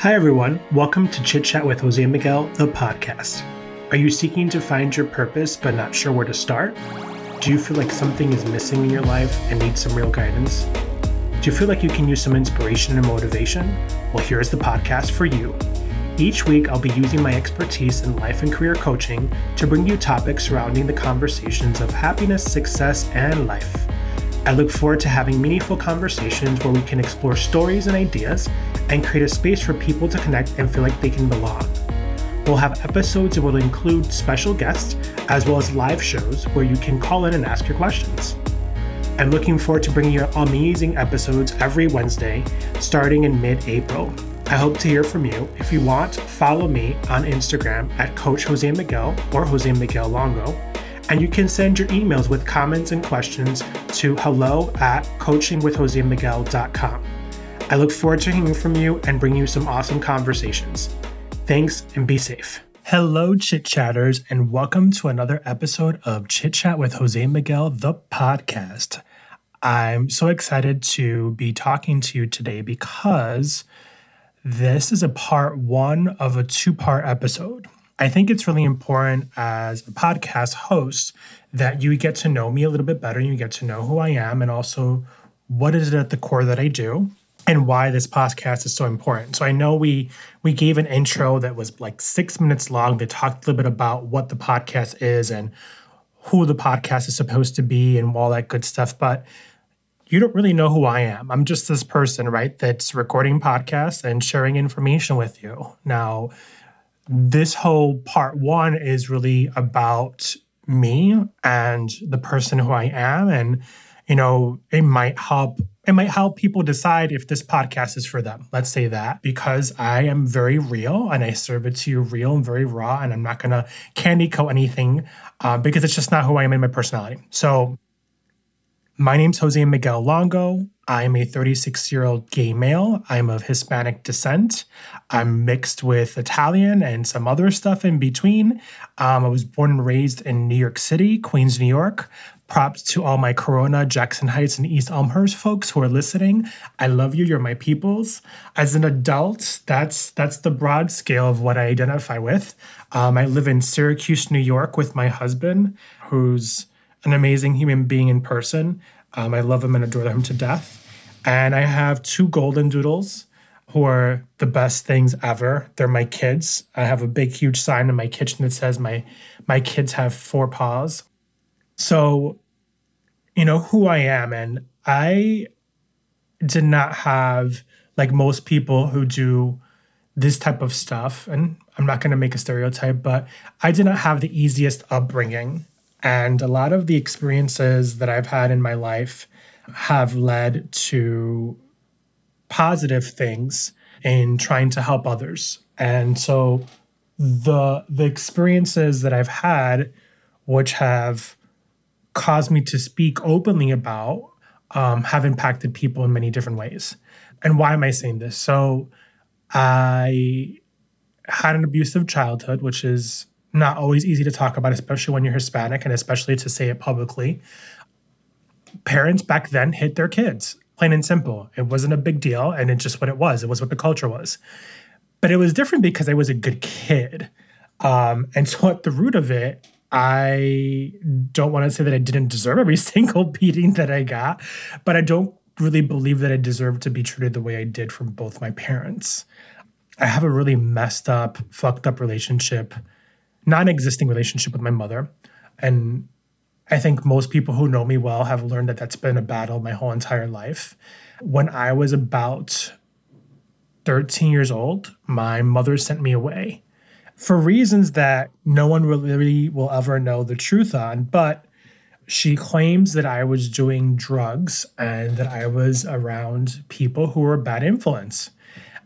Hi, everyone. Welcome to Chit Chat with Jose Miguel, the podcast. Are you seeking to find your purpose but not sure where to start? Do you feel like something is missing in your life and need some real guidance? Do you feel like you can use some inspiration and motivation? Well, here's the podcast for you. Each week, I'll be using my expertise in life and career coaching to bring you topics surrounding the conversations of happiness, success, and life. I look forward to having meaningful conversations where we can explore stories and ideas and create a space for people to connect and feel like they can belong. We'll have episodes that will include special guests as well as live shows where you can call in and ask your questions. I'm looking forward to bringing you amazing episodes every Wednesday starting in mid April. I hope to hear from you. If you want, follow me on Instagram at Coach Jose Miguel or Jose Miguel Longo and you can send your emails with comments and questions to hello at coachingwithjosemiguel.com. I look forward to hearing from you and bring you some awesome conversations. Thanks and be safe. Hello, chit chatters, and welcome to another episode of Chit Chat with Jose Miguel, the podcast. I'm so excited to be talking to you today because this is a part one of a two part episode. I think it's really important as a podcast host that you get to know me a little bit better. You get to know who I am and also what is it at the core that I do and why this podcast is so important. So I know we we gave an intro that was like 6 minutes long that talked a little bit about what the podcast is and who the podcast is supposed to be and all that good stuff, but you don't really know who I am. I'm just this person, right, that's recording podcasts and sharing information with you. Now, this whole part one is really about me and the person who I am. And, you know, it might help. It might help people decide if this podcast is for them. Let's say that because I am very real and I serve it to you real and very raw, and I'm not gonna candy coat anything uh, because it's just not who I am in my personality. So, my name's Jose Miguel Longo. I'm a 36 year old gay male. I'm of Hispanic descent. I'm mixed with Italian and some other stuff in between. Um, I was born and raised in New York City, Queens, New York. Props to all my Corona, Jackson Heights, and East Elmhurst folks who are listening. I love you. You're my peoples. As an adult, that's that's the broad scale of what I identify with. Um, I live in Syracuse, New York, with my husband, who's an amazing human being in person. Um, I love him and adore him to death. And I have two golden doodles who are the best things ever. They're my kids. I have a big, huge sign in my kitchen that says my my kids have four paws. So, you know who I am, and I did not have like most people who do this type of stuff. And I'm not going to make a stereotype, but I did not have the easiest upbringing. And a lot of the experiences that I've had in my life have led to positive things in trying to help others. And so the the experiences that I've had which have caused me to speak openly about um, have impacted people in many different ways. And why am I saying this? So I had an abusive childhood, which is not always easy to talk about, especially when you're Hispanic and especially to say it publicly parents back then hit their kids, plain and simple. It wasn't a big deal, and it's just what it was. It was what the culture was. But it was different because I was a good kid. Um, and so at the root of it, I don't want to say that I didn't deserve every single beating that I got, but I don't really believe that I deserved to be treated the way I did from both my parents. I have a really messed up, fucked up relationship, non existing relationship with my mother. And I think most people who know me well have learned that that's been a battle my whole entire life. When I was about 13 years old, my mother sent me away for reasons that no one really will ever know the truth on. But she claims that I was doing drugs and that I was around people who were bad influence.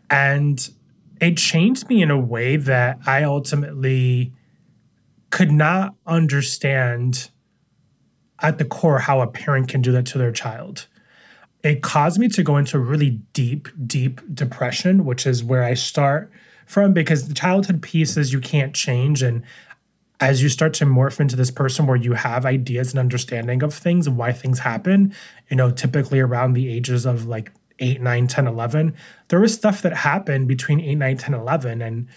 And it changed me in a way that I ultimately could not understand at the core how a parent can do that to their child. It caused me to go into really deep, deep depression, which is where I start from because the childhood pieces you can't change. And as you start to morph into this person where you have ideas and understanding of things and why things happen, you know, typically around the ages of like 8, 9, 10, 11, there was stuff that happened between 8, 9, 10, 11. And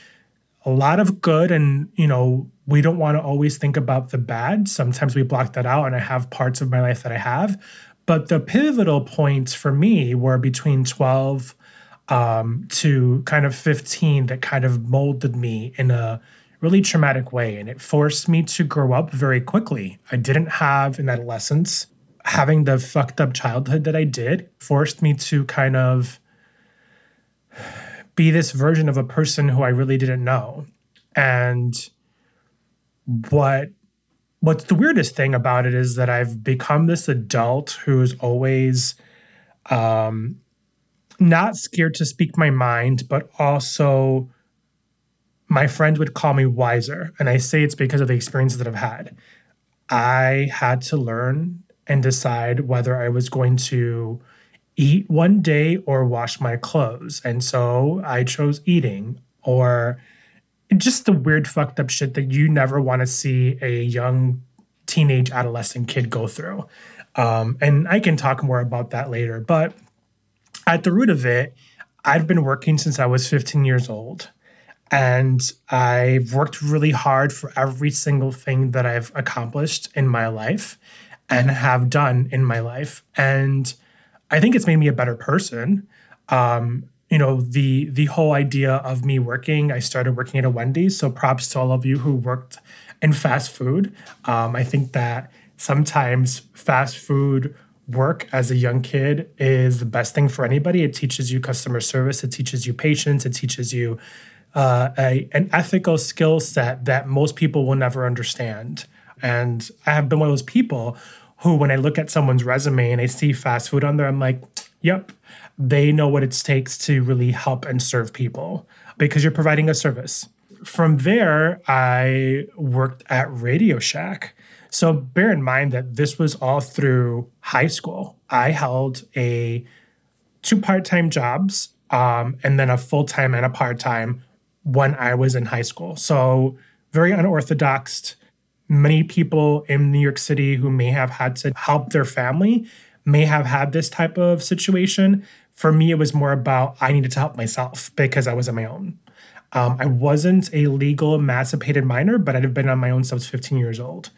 a lot of good. And, you know, we don't want to always think about the bad. Sometimes we block that out. And I have parts of my life that I have. But the pivotal points for me were between 12 um, to kind of 15 that kind of molded me in a really traumatic way. And it forced me to grow up very quickly. I didn't have an adolescence. Having the fucked up childhood that I did forced me to kind of be this version of a person who I really didn't know. And what what's the weirdest thing about it is that I've become this adult who's always um, not scared to speak my mind, but also my friend would call me wiser. And I say it's because of the experiences that I've had. I had to learn and decide whether I was going to eat one day or wash my clothes. And so I chose eating or just the weird fucked up shit that you never want to see a young teenage adolescent kid go through. Um, and I can talk more about that later. But at the root of it, I've been working since I was 15 years old. And I've worked really hard for every single thing that I've accomplished in my life and have done in my life. And I think it's made me a better person. Um, you know, the the whole idea of me working, I started working at a Wendy's. So props to all of you who worked in fast food. Um, I think that sometimes fast food work as a young kid is the best thing for anybody. It teaches you customer service, it teaches you patience, it teaches you uh, a, an ethical skill set that most people will never understand. And I have been one of those people who, when I look at someone's resume and I see fast food on there, I'm like, yep, they know what it takes to really help and serve people because you're providing a service. From there, I worked at Radio Shack. So bear in mind that this was all through high school. I held a two part-time jobs um, and then a full-time and a part-time when I was in high school. So very unorthodox. Many people in New York City who may have had to help their family may have had this type of situation. For me, it was more about I needed to help myself because I was on my own. Um, I wasn't a legal emancipated minor, but I'd have been on my own since I was 15 years old.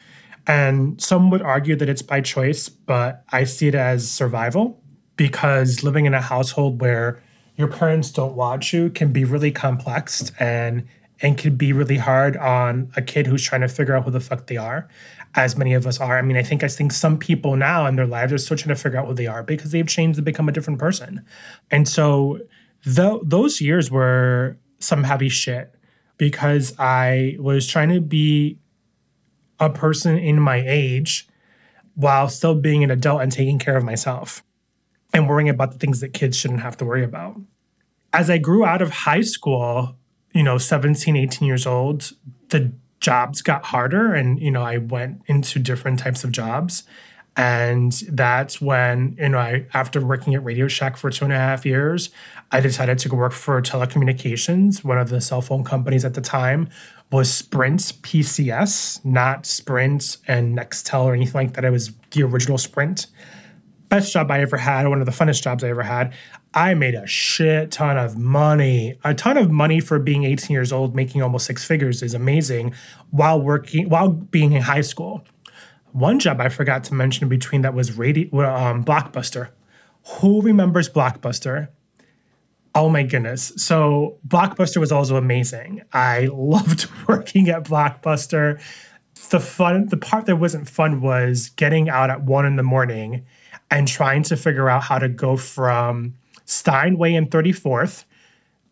And some would argue that it's by choice, but I see it as survival because living in a household where your parents don't watch you can be really complex and and can be really hard on a kid who's trying to figure out who the fuck they are, as many of us are. I mean, I think I think some people now in their lives are still trying to figure out who they are because they've changed and become a different person. And so th- those years were some heavy shit because I was trying to be a person in my age while still being an adult and taking care of myself and worrying about the things that kids shouldn't have to worry about. As I grew out of high school, you know, 17, 18 years old, the jobs got harder and, you know, I went into different types of jobs. And that's when, you know, I after working at Radio Shack for two and a half years, I decided to go work for telecommunications. One of the cell phone companies at the time was Sprint PCS, not Sprint and Nextel or anything like that. It was the original Sprint best job I ever had, one of the funnest jobs I ever had. I made a shit ton of money. A ton of money for being 18 years old, making almost six figures is amazing while working, while being in high school. One job I forgot to mention between that was radio, um, Blockbuster. Who remembers Blockbuster? Oh my goodness. So, Blockbuster was also amazing. I loved working at Blockbuster. The fun, the part that wasn't fun was getting out at one in the morning and trying to figure out how to go from Steinway and 34th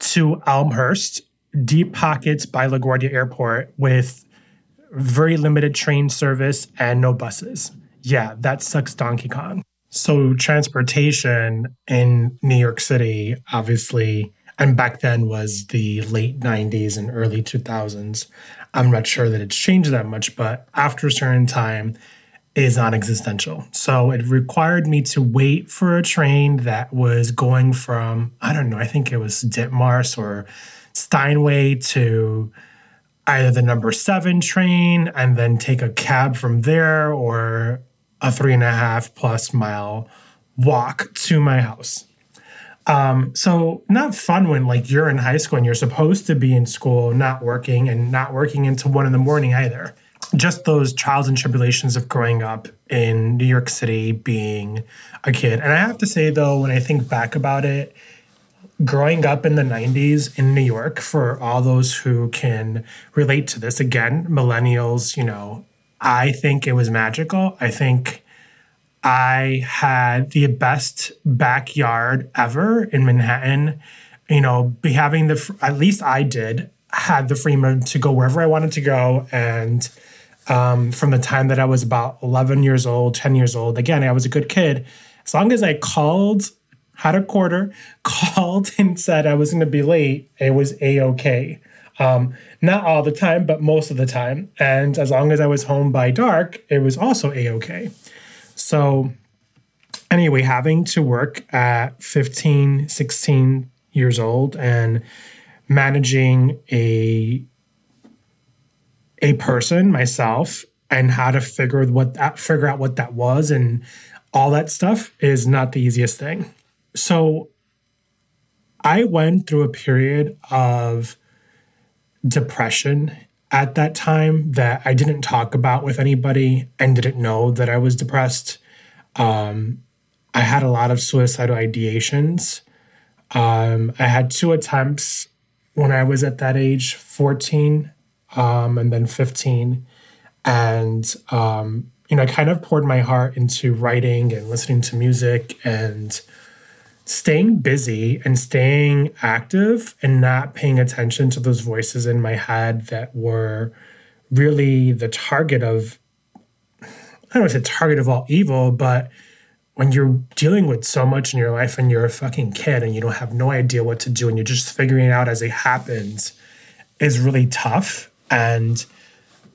to Elmhurst, deep pockets by LaGuardia Airport with very limited train service and no buses. Yeah, that sucks Donkey Kong. So, transportation in New York City, obviously, and back then was the late 90s and early 2000s. I'm not sure that it's changed that much, but after a certain time, is non-existential. So it required me to wait for a train that was going from, I don't know, I think it was Ditmars or Steinway to either the number seven train and then take a cab from there or a three and a half plus mile walk to my house. Um, so not fun when like you're in high school and you're supposed to be in school, not working and not working until one in the morning either. Just those trials and tribulations of growing up in New York City, being a kid. And I have to say though, when I think back about it, growing up in the 90s in New York, for all those who can relate to this, again, millennials, you know, I think it was magical. I think I had the best backyard ever in Manhattan. You know, be having the at least I did had the freedom to go wherever I wanted to go, and um, from the time that I was about 11 years old, 10 years old, again, I was a good kid. As long as I called, had a quarter, called and said I was going to be late, it was a okay. Um, not all the time, but most of the time. And as long as I was home by dark, it was also a okay. So, anyway, having to work at 15, 16 years old and managing a a person myself and how to figure what that figure out what that was and all that stuff is not the easiest thing. So I went through a period of depression at that time that I didn't talk about with anybody and didn't know that I was depressed. Um, I had a lot of suicidal ideations. Um, I had two attempts when I was at that age 14 um, and then 15. And, um, you know, I kind of poured my heart into writing and listening to music and staying busy and staying active and not paying attention to those voices in my head that were really the target of I don't want to say target of all evil, but when you're dealing with so much in your life and you're a fucking kid and you don't have no idea what to do and you're just figuring it out as it happens is really tough. And,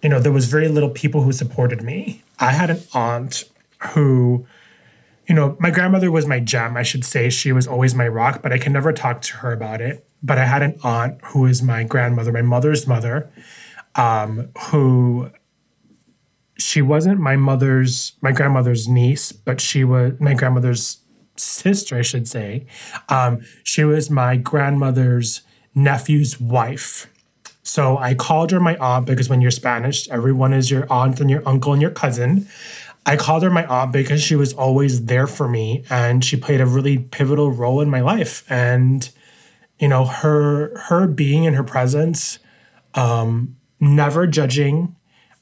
you know, there was very little people who supported me. I had an aunt who you know, my grandmother was my gem, I should say. She was always my rock, but I can never talk to her about it. But I had an aunt who is my grandmother, my mother's mother, um, who she wasn't my mother's, my grandmother's niece, but she was my grandmother's sister, I should say. Um, she was my grandmother's nephew's wife. So I called her my aunt because when you're Spanish, everyone is your aunt and your uncle and your cousin. I called her my aunt because she was always there for me and she played a really pivotal role in my life. And, you know, her her being in her presence, um, never judging,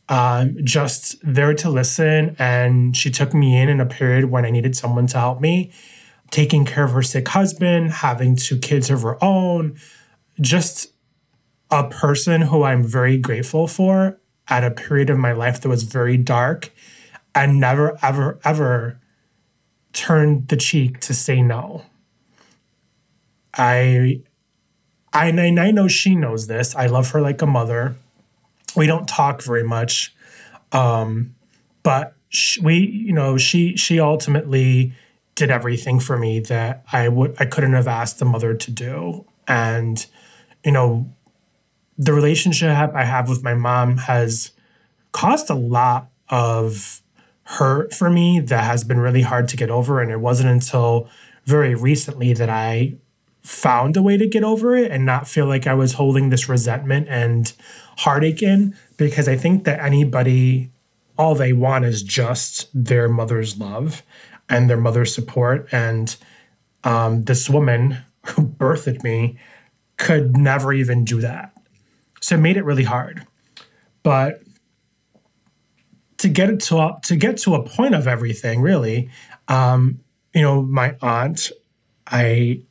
um, just there to listen. And she took me in in a period when I needed someone to help me, taking care of her sick husband, having two kids of her own, just a person who I'm very grateful for at a period of my life that was very dark I never, ever, ever turned the cheek to say no. I, I, and I know she knows this. I love her like a mother. We don't talk very much, um, but she, we, you know, she she ultimately did everything for me that I would I couldn't have asked the mother to do, and you know, the relationship I have with my mom has caused a lot of hurt for me that has been really hard to get over. And it wasn't until very recently that I found a way to get over it and not feel like I was holding this resentment and heartache in because I think that anybody, all they want is just their mother's love and their mother's support. And um, this woman who birthed me could never even do that. So it made it really hard. But to get it to a, to get to a point of everything really um, you know my aunt i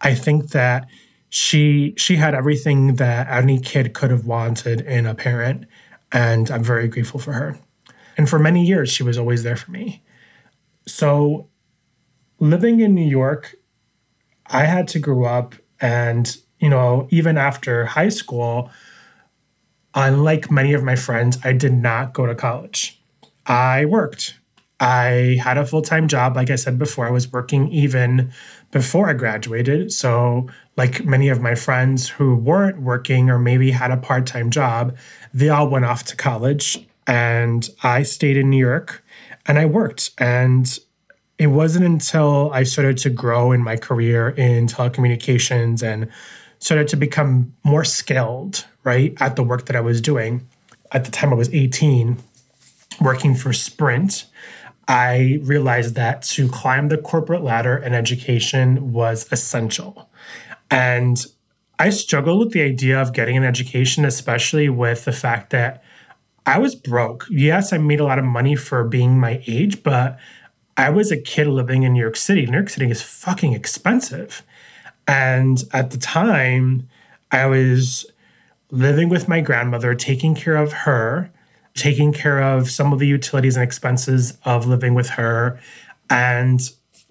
i think that she she had everything that any kid could have wanted in a parent and i'm very grateful for her and for many years she was always there for me so living in new york i had to grow up and you know even after high school unlike many of my friends, I did not go to college. I worked. I had a full time job. Like I said before, I was working even before I graduated. So, like many of my friends who weren't working or maybe had a part time job, they all went off to college. And I stayed in New York and I worked. And it wasn't until I started to grow in my career in telecommunications and started to become more skilled, right, at the work that I was doing. At the time I was 18, working for Sprint, I realized that to climb the corporate ladder in education was essential. And I struggled with the idea of getting an education, especially with the fact that I was broke. Yes, I made a lot of money for being my age, but I was a kid living in New York City. New York City is fucking expensive. And at the time, I was living with my grandmother, taking care of her, taking care of some of the utilities and expenses of living with her. And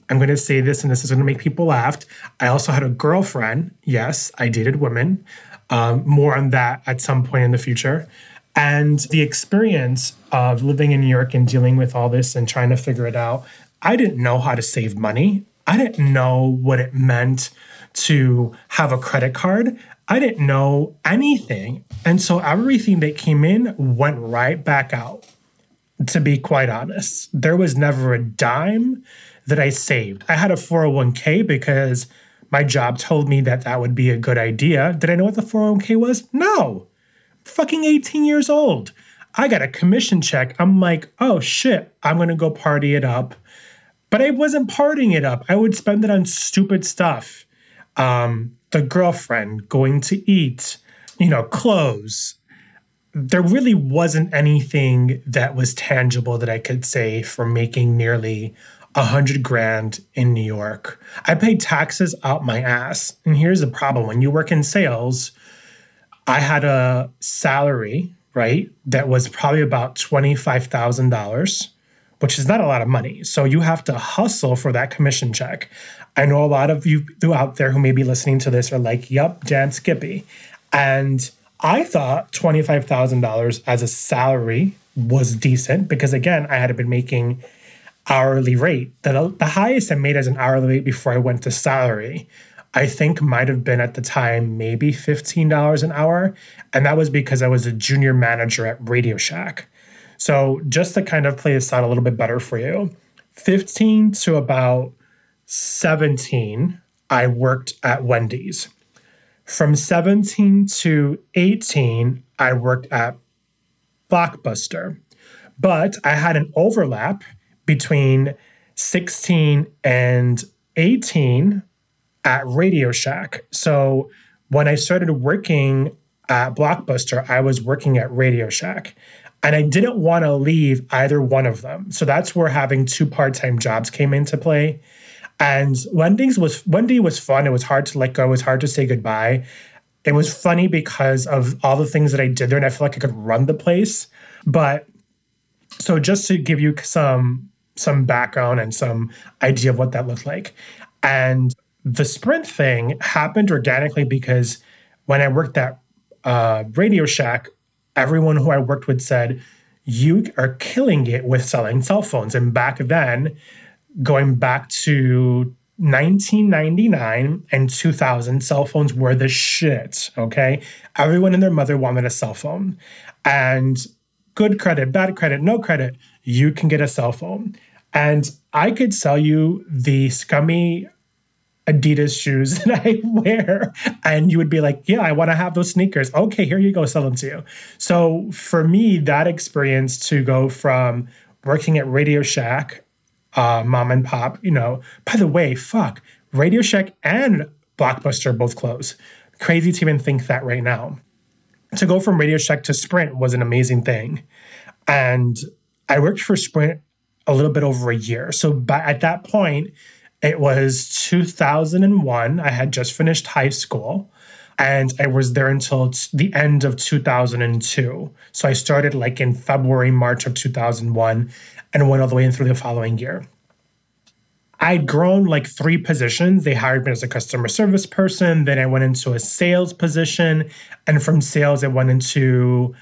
I'm going to say this, and this is going to make people laugh. I also had a girlfriend. Yes, I dated women. Um, more on that at some point in the future. And the experience of living in New York and dealing with all this and trying to figure it out, I didn't know how to save money. I didn't know what it meant to have a credit card. I didn't know anything. And so everything that came in went right back out, to be quite honest. There was never a dime that I saved. I had a 401k because my job told me that that would be a good idea. Did I know what the 401k was? No. Fucking 18 years old. I got a commission check. I'm like, oh shit, I'm gonna go party it up. But I wasn't partying it up. I would spend it on stupid stuff. Um, the girlfriend, going to eat, you know, clothes. There really wasn't anything that was tangible that I could say for making nearly a hundred grand in New York. I paid taxes out my ass. And here's the problem when you work in sales, I had a salary, right, that was probably about $25,000 which is not a lot of money. So you have to hustle for that commission check. I know a lot of you out there who may be listening to this are like, yep, Jan Skippy. And I thought $25,000 as a salary was decent because, again, I had been making hourly rate. The, the highest I made as an hourly rate before I went to salary, I think might have been at the time maybe $15 an hour. And that was because I was a junior manager at Radio Shack. So, just to kind of play this out a little bit better for you, 15 to about 17, I worked at Wendy's. From 17 to 18, I worked at Blockbuster. But I had an overlap between 16 and 18 at Radio Shack. So when I started working at Blockbuster, I was working at Radio Shack. And I didn't want to leave either one of them. So that's where having two part-time jobs came into play. And Wendy's was Wendy was fun. It was hard to let go. It was hard to say goodbye. It was funny because of all the things that I did there, and I feel like I could run the place. But so just to give you some some background and some idea of what that looked like. And the sprint thing happened organically because when I worked at uh, Radio Shack, everyone who I worked with said, You are killing it with selling cell phones. And back then, going back to 1999 and 2000, cell phones were the shit. Okay. Everyone and their mother wanted a cell phone. And good credit, bad credit, no credit, you can get a cell phone. And I could sell you the scummy Adidas shoes that I wear. And you would be like, yeah, I want to have those sneakers. Okay, here you go, sell them to you. So for me, that experience to go from working at Radio Shack, uh, mom and pop, you know, by the way, fuck, Radio Shack and Blockbuster both closed. Crazy to even think that right now. To go from Radio Shack to Sprint was an amazing thing. And I worked for Sprint a little bit over a year. So by, at that point, it was 2001. I had just finished high school and I was there until the end of 2002. So I started like in February, March of 2001 and went all the way in through the following year. I'd grown like three positions. They hired me as a customer service person. Then I went into a sales position. And from sales, I went into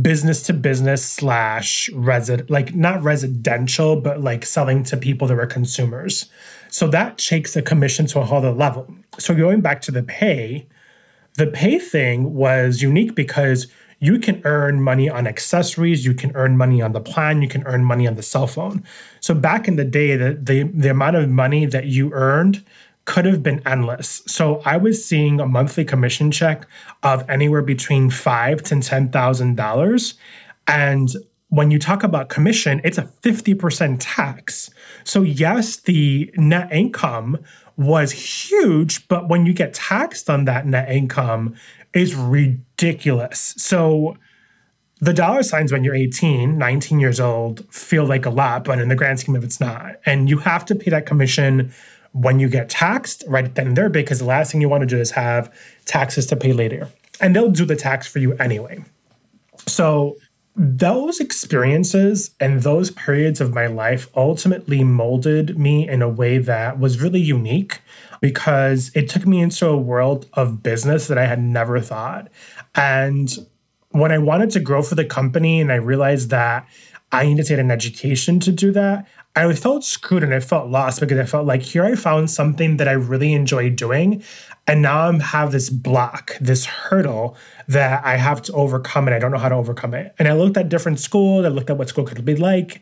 business to business slash resident, like not residential, but like selling to people that were consumers. So that takes the commission to a whole other level. So going back to the pay, the pay thing was unique because you can earn money on accessories, you can earn money on the plan, you can earn money on the cell phone. So back in the day, the the, the amount of money that you earned could have been endless. So I was seeing a monthly commission check of anywhere between five to ten thousand dollars. And when you talk about commission, it's a 50% tax. So yes, the net income was huge, but when you get taxed on that net income, is ridiculous. So the dollar signs when you're 18, 19 years old feel like a lot, but in the grand scheme of it's not. And you have to pay that commission when you get taxed right then and there because the last thing you want to do is have taxes to pay later. And they'll do the tax for you anyway. So those experiences and those periods of my life ultimately molded me in a way that was really unique because it took me into a world of business that I had never thought. And when I wanted to grow for the company and I realized that I needed to get an education to do that, I felt screwed and I felt lost because I felt like here I found something that I really enjoy doing. And now I have this block, this hurdle that I have to overcome and I don't know how to overcome it. And I looked at different schools, I looked at what school could be like.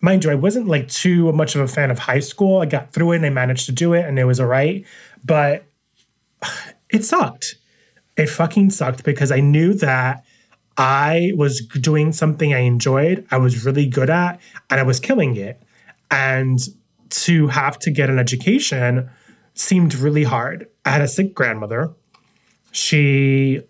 Mind you, I wasn't like too much of a fan of high school. I got through it and I managed to do it and it was all right. But it sucked. It fucking sucked because I knew that I was doing something I enjoyed, I was really good at, and I was killing it. And to have to get an education seemed really hard. I had a sick grandmother. She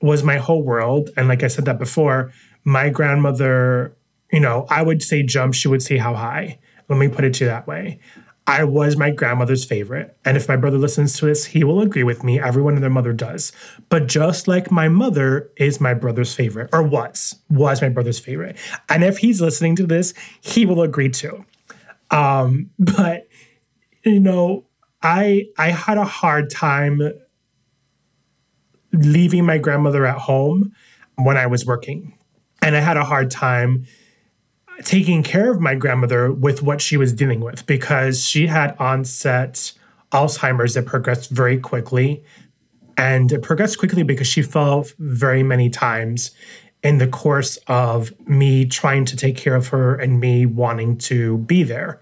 was my whole world. And like I said that before, my grandmother, you know, I would say jump, she would say how high. Let me put it to you that way. I was my grandmother's favorite. And if my brother listens to this, he will agree with me. Everyone and their mother does. But just like my mother is my brother's favorite, or was, was my brother's favorite. And if he's listening to this, he will agree too. Um, but you know, I I had a hard time leaving my grandmother at home when I was working. And I had a hard time taking care of my grandmother with what she was dealing with because she had onset Alzheimer's that progressed very quickly. And it progressed quickly because she fell very many times in the course of me trying to take care of her and me wanting to be there.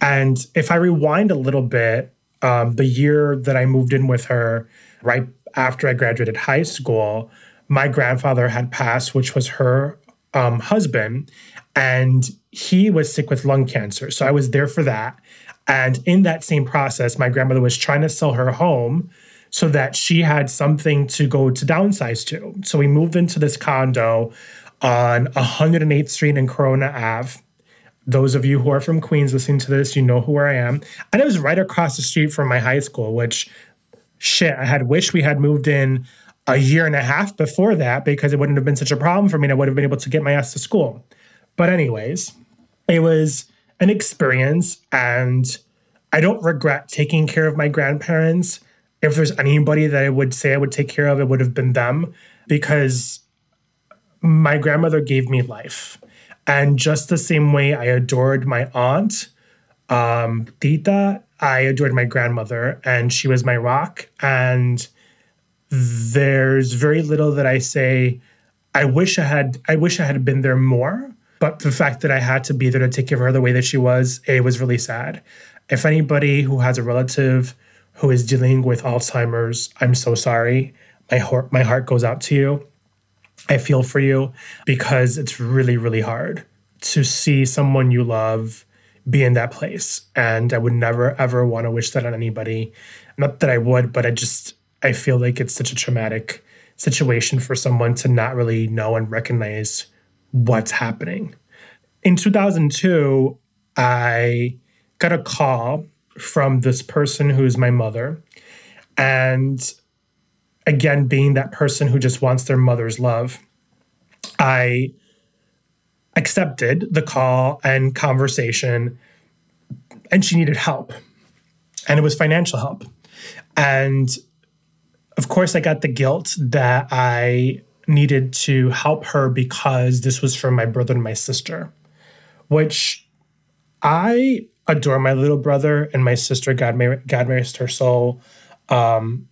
And if I rewind a little bit, um, the year that I moved in with her, right after I graduated high school, my grandfather had passed, which was her um, husband, and he was sick with lung cancer. So I was there for that. And in that same process, my grandmother was trying to sell her home so that she had something to go to downsize to. So we moved into this condo on 108th Street in Corona Ave. Those of you who are from Queens listening to this, you know who I am. And it was right across the street from my high school, which shit, I had wished we had moved in a year and a half before that because it wouldn't have been such a problem for me and I would have been able to get my ass to school. But, anyways, it was an experience and I don't regret taking care of my grandparents. If there's anybody that I would say I would take care of, it would have been them because my grandmother gave me life. And just the same way I adored my aunt, um, Tita, I adored my grandmother and she was my rock. And there's very little that I say, I wish I had I wish I had been there more. But the fact that I had to be there to take care of her the way that she was, it was really sad. If anybody who has a relative who is dealing with Alzheimer's, I'm so sorry. My heart my heart goes out to you. I feel for you because it's really, really hard to see someone you love be in that place. And I would never ever want to wish that on anybody. Not that I would, but I just I feel like it's such a traumatic situation for someone to not really know and recognize what's happening. In 2002, I got a call from this person who's my mother. And again, being that person who just wants their mother's love, I accepted the call and conversation and she needed help and it was financial help and of course i got the guilt that i needed to help her because this was for my brother and my sister which i adore my little brother and my sister god may god rest her soul um,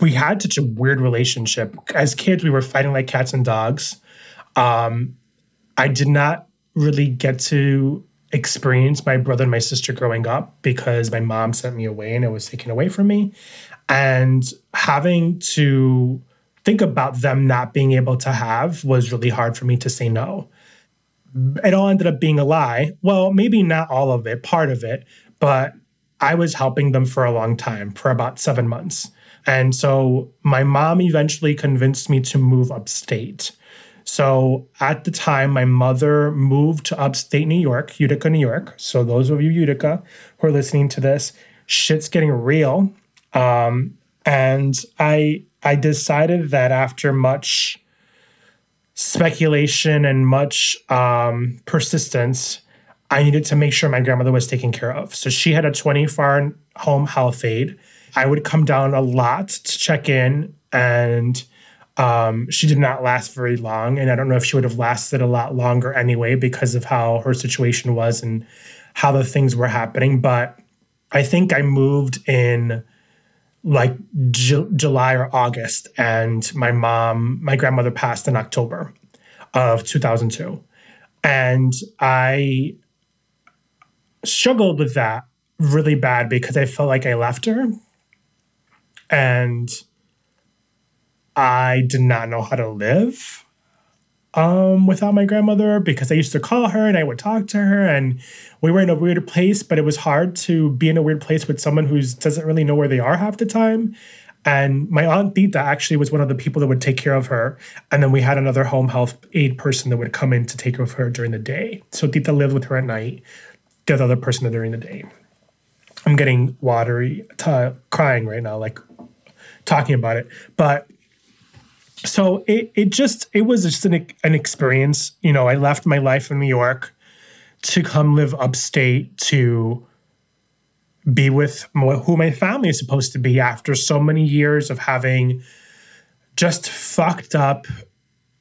we had such a weird relationship. As kids, we were fighting like cats and dogs. Um, I did not really get to experience my brother and my sister growing up because my mom sent me away and it was taken away from me. And having to think about them not being able to have was really hard for me to say no. It all ended up being a lie. Well, maybe not all of it, part of it, but I was helping them for a long time, for about seven months. And so my mom eventually convinced me to move upstate. So at the time, my mother moved to upstate New York, Utica, New York. So those of you Utica who are listening to this, shit's getting real. Um, and I I decided that after much speculation and much um, persistence, I needed to make sure my grandmother was taken care of. So she had a 24 home health. I would come down a lot to check in, and um, she did not last very long. And I don't know if she would have lasted a lot longer anyway because of how her situation was and how the things were happening. But I think I moved in like Ju- July or August, and my mom, my grandmother passed in October of 2002. And I struggled with that really bad because I felt like I left her. And I did not know how to live um, without my grandmother because I used to call her and I would talk to her and we were in a weird place, but it was hard to be in a weird place with someone who doesn't really know where they are half the time. And my aunt Tita actually was one of the people that would take care of her. And then we had another home health aid person that would come in to take care of her during the day. So Tita lived with her at night, the other person during the day. I'm getting watery, t- crying right now, like talking about it. But so it it just it was just an an experience. You know, I left my life in New York to come live upstate to be with who my family is supposed to be after so many years of having just fucked up,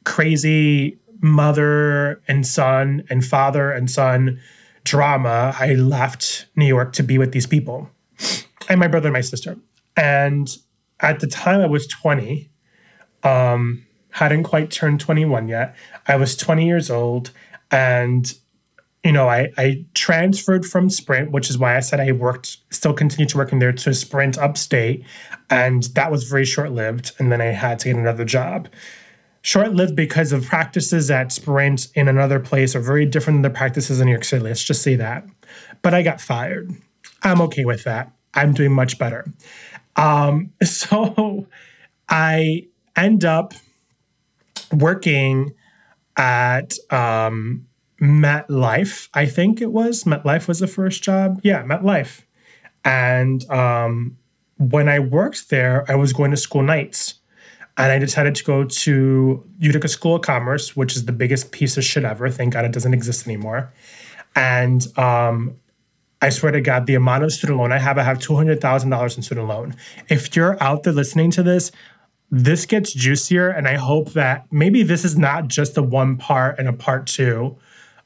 crazy mother and son and father and son drama. I left New York to be with these people and my brother and my sister. And at the time I was 20, um, hadn't quite turned 21 yet. I was 20 years old and you know, I, I transferred from Sprint, which is why I said I worked, still continued to work in there to Sprint upstate. And that was very short lived. And then I had to get another job. Short lived because of practices at Sprint in another place are very different than the practices in New York City. Let's just say that. But I got fired. I'm okay with that. I'm doing much better. Um, so I end up working at um, MetLife, I think it was. MetLife was the first job. Yeah, MetLife. And um, when I worked there, I was going to school nights. And I decided to go to Utica School of Commerce, which is the biggest piece of shit ever. Thank God it doesn't exist anymore. And um, I swear to God, the amount of student loan I have, I have $200,000 in student loan. If you're out there listening to this, this gets juicier. And I hope that maybe this is not just a one part and a part two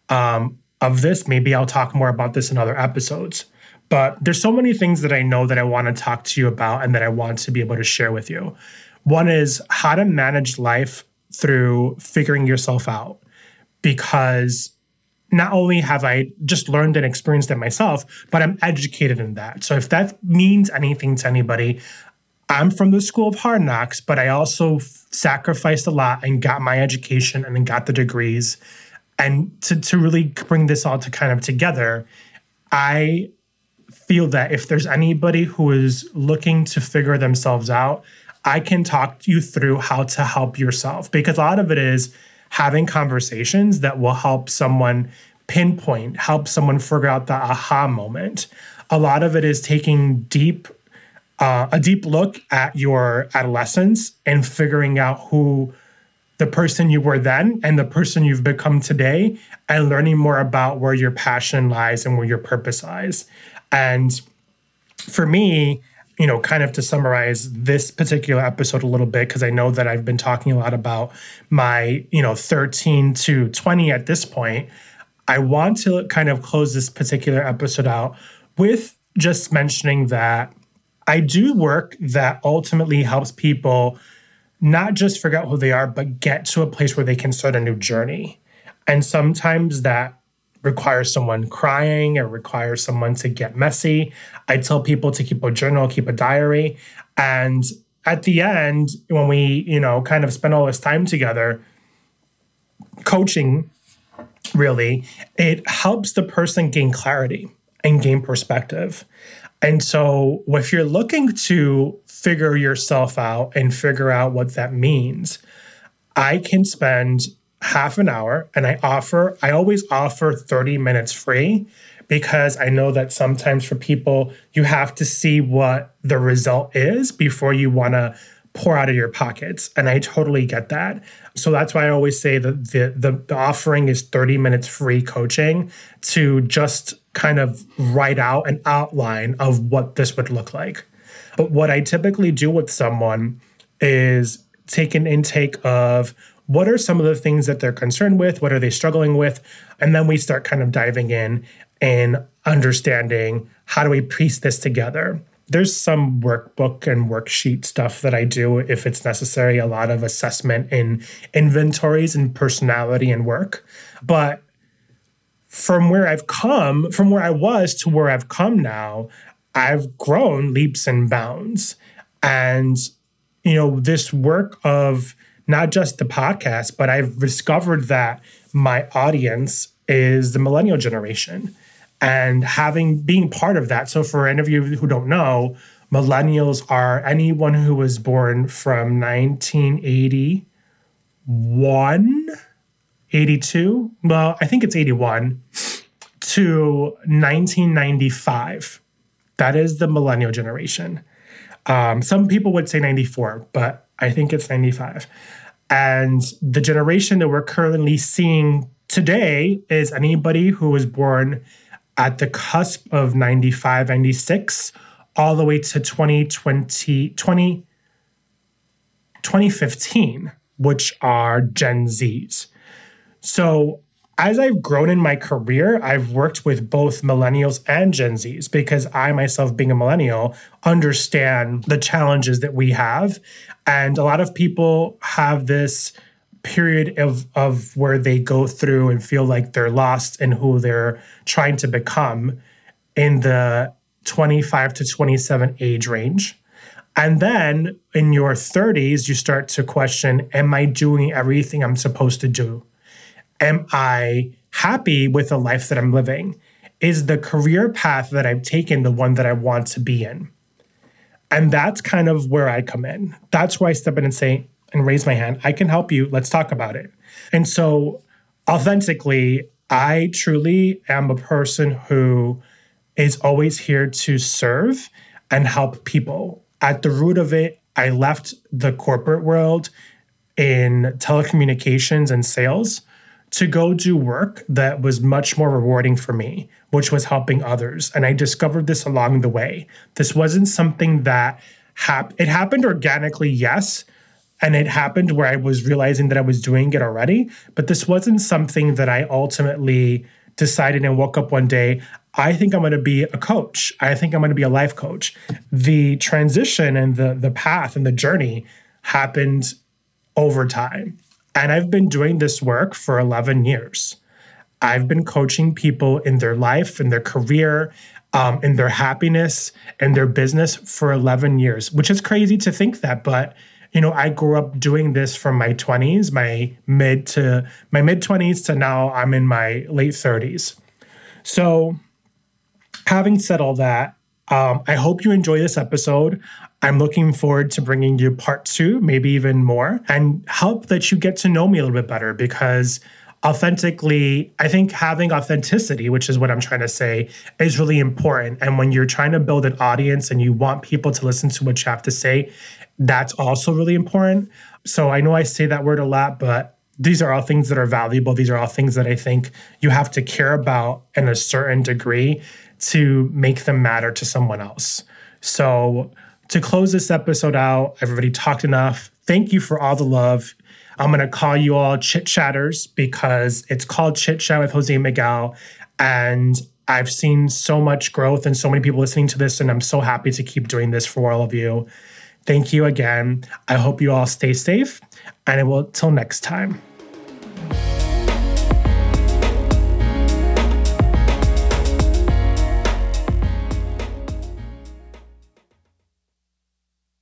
um, of this. Maybe I'll talk more about this in other episodes. But there's so many things that I know that I want to talk to you about and that I want to be able to share with you. One is how to manage life through figuring yourself out. Because not only have I just learned and experienced it myself, but I'm educated in that. So if that means anything to anybody, I'm from the school of hard knocks, but I also sacrificed a lot and got my education and then got the degrees. And to, to really bring this all to kind of together, I feel that if there's anybody who is looking to figure themselves out, I can talk you through how to help yourself because a lot of it is having conversations that will help someone pinpoint, help someone figure out the aha moment. A lot of it is taking deep uh, a deep look at your adolescence and figuring out who the person you were then and the person you've become today and learning more about where your passion lies and where your purpose lies. And for me, you know, kind of to summarize this particular episode a little bit, because I know that I've been talking a lot about my, you know, 13 to 20 at this point. I want to kind of close this particular episode out with just mentioning that I do work that ultimately helps people not just figure out who they are, but get to a place where they can start a new journey. And sometimes that requires someone crying or requires someone to get messy. I tell people to keep a journal, keep a diary. And at the end, when we, you know, kind of spend all this time together, coaching really, it helps the person gain clarity and gain perspective. And so, if you're looking to figure yourself out and figure out what that means, I can spend half an hour and I offer, I always offer 30 minutes free because I know that sometimes for people, you have to see what the result is before you want to pour out of your pockets. And I totally get that. So that's why I always say that the, the, the offering is 30 minutes free coaching to just kind of write out an outline of what this would look like. But what I typically do with someone is take an intake of what are some of the things that they're concerned with, what are they struggling with, and then we start kind of diving in and understanding how do we piece this together. There's some workbook and worksheet stuff that I do if it's necessary, a lot of assessment in inventories and personality and work. But from where I've come, from where I was to where I've come now, I've grown leaps and bounds. And, you know, this work of not just the podcast, but I've discovered that my audience is the millennial generation and having being part of that. So, for any of you who don't know, millennials are anyone who was born from 1981 82, well, I think it's 81 to 1995. That is the millennial generation. Um, some people would say 94, but I think it's 95. And the generation that we're currently seeing today is anybody who was born at the cusp of 95, 96, all the way to 2020, 20, 2015, which are Gen Zs. So as I've grown in my career, I've worked with both millennials and Gen Zs because I myself, being a millennial, understand the challenges that we have. And a lot of people have this period of, of where they go through and feel like they're lost in who they're trying to become in the 25 to 27 age range. And then in your 30s, you start to question Am I doing everything I'm supposed to do? Am I happy with the life that I'm living? Is the career path that I've taken the one that I want to be in? And that's kind of where I come in. That's where I step in and say, and raise my hand, I can help you. Let's talk about it. And so, authentically, I truly am a person who is always here to serve and help people. At the root of it, I left the corporate world in telecommunications and sales to go do work that was much more rewarding for me, which was helping others. And I discovered this along the way. This wasn't something that happened. It happened organically, yes. And it happened where I was realizing that I was doing it already. But this wasn't something that I ultimately decided and woke up one day. I think I'm going to be a coach. I think I'm going to be a life coach. The transition and the the path and the journey happened over time. And I've been doing this work for 11 years. I've been coaching people in their life, in their career, um, in their happiness, in their business for 11 years, which is crazy to think that. But, you know, I grew up doing this from my 20s, my mid to my mid 20s to now I'm in my late 30s. So, having said all that, um, I hope you enjoy this episode. I'm looking forward to bringing you part two, maybe even more, and help that you get to know me a little bit better because authentically, I think having authenticity, which is what I'm trying to say, is really important. And when you're trying to build an audience and you want people to listen to what you have to say, that's also really important. So I know I say that word a lot, but these are all things that are valuable. These are all things that I think you have to care about in a certain degree to make them matter to someone else. So to close this episode out, I've already talked enough. Thank you for all the love. I'm going to call you all chit chatters because it's called Chit Chat with Jose Miguel. And I've seen so much growth and so many people listening to this, and I'm so happy to keep doing this for all of you. Thank you again. I hope you all stay safe, and I will till next time.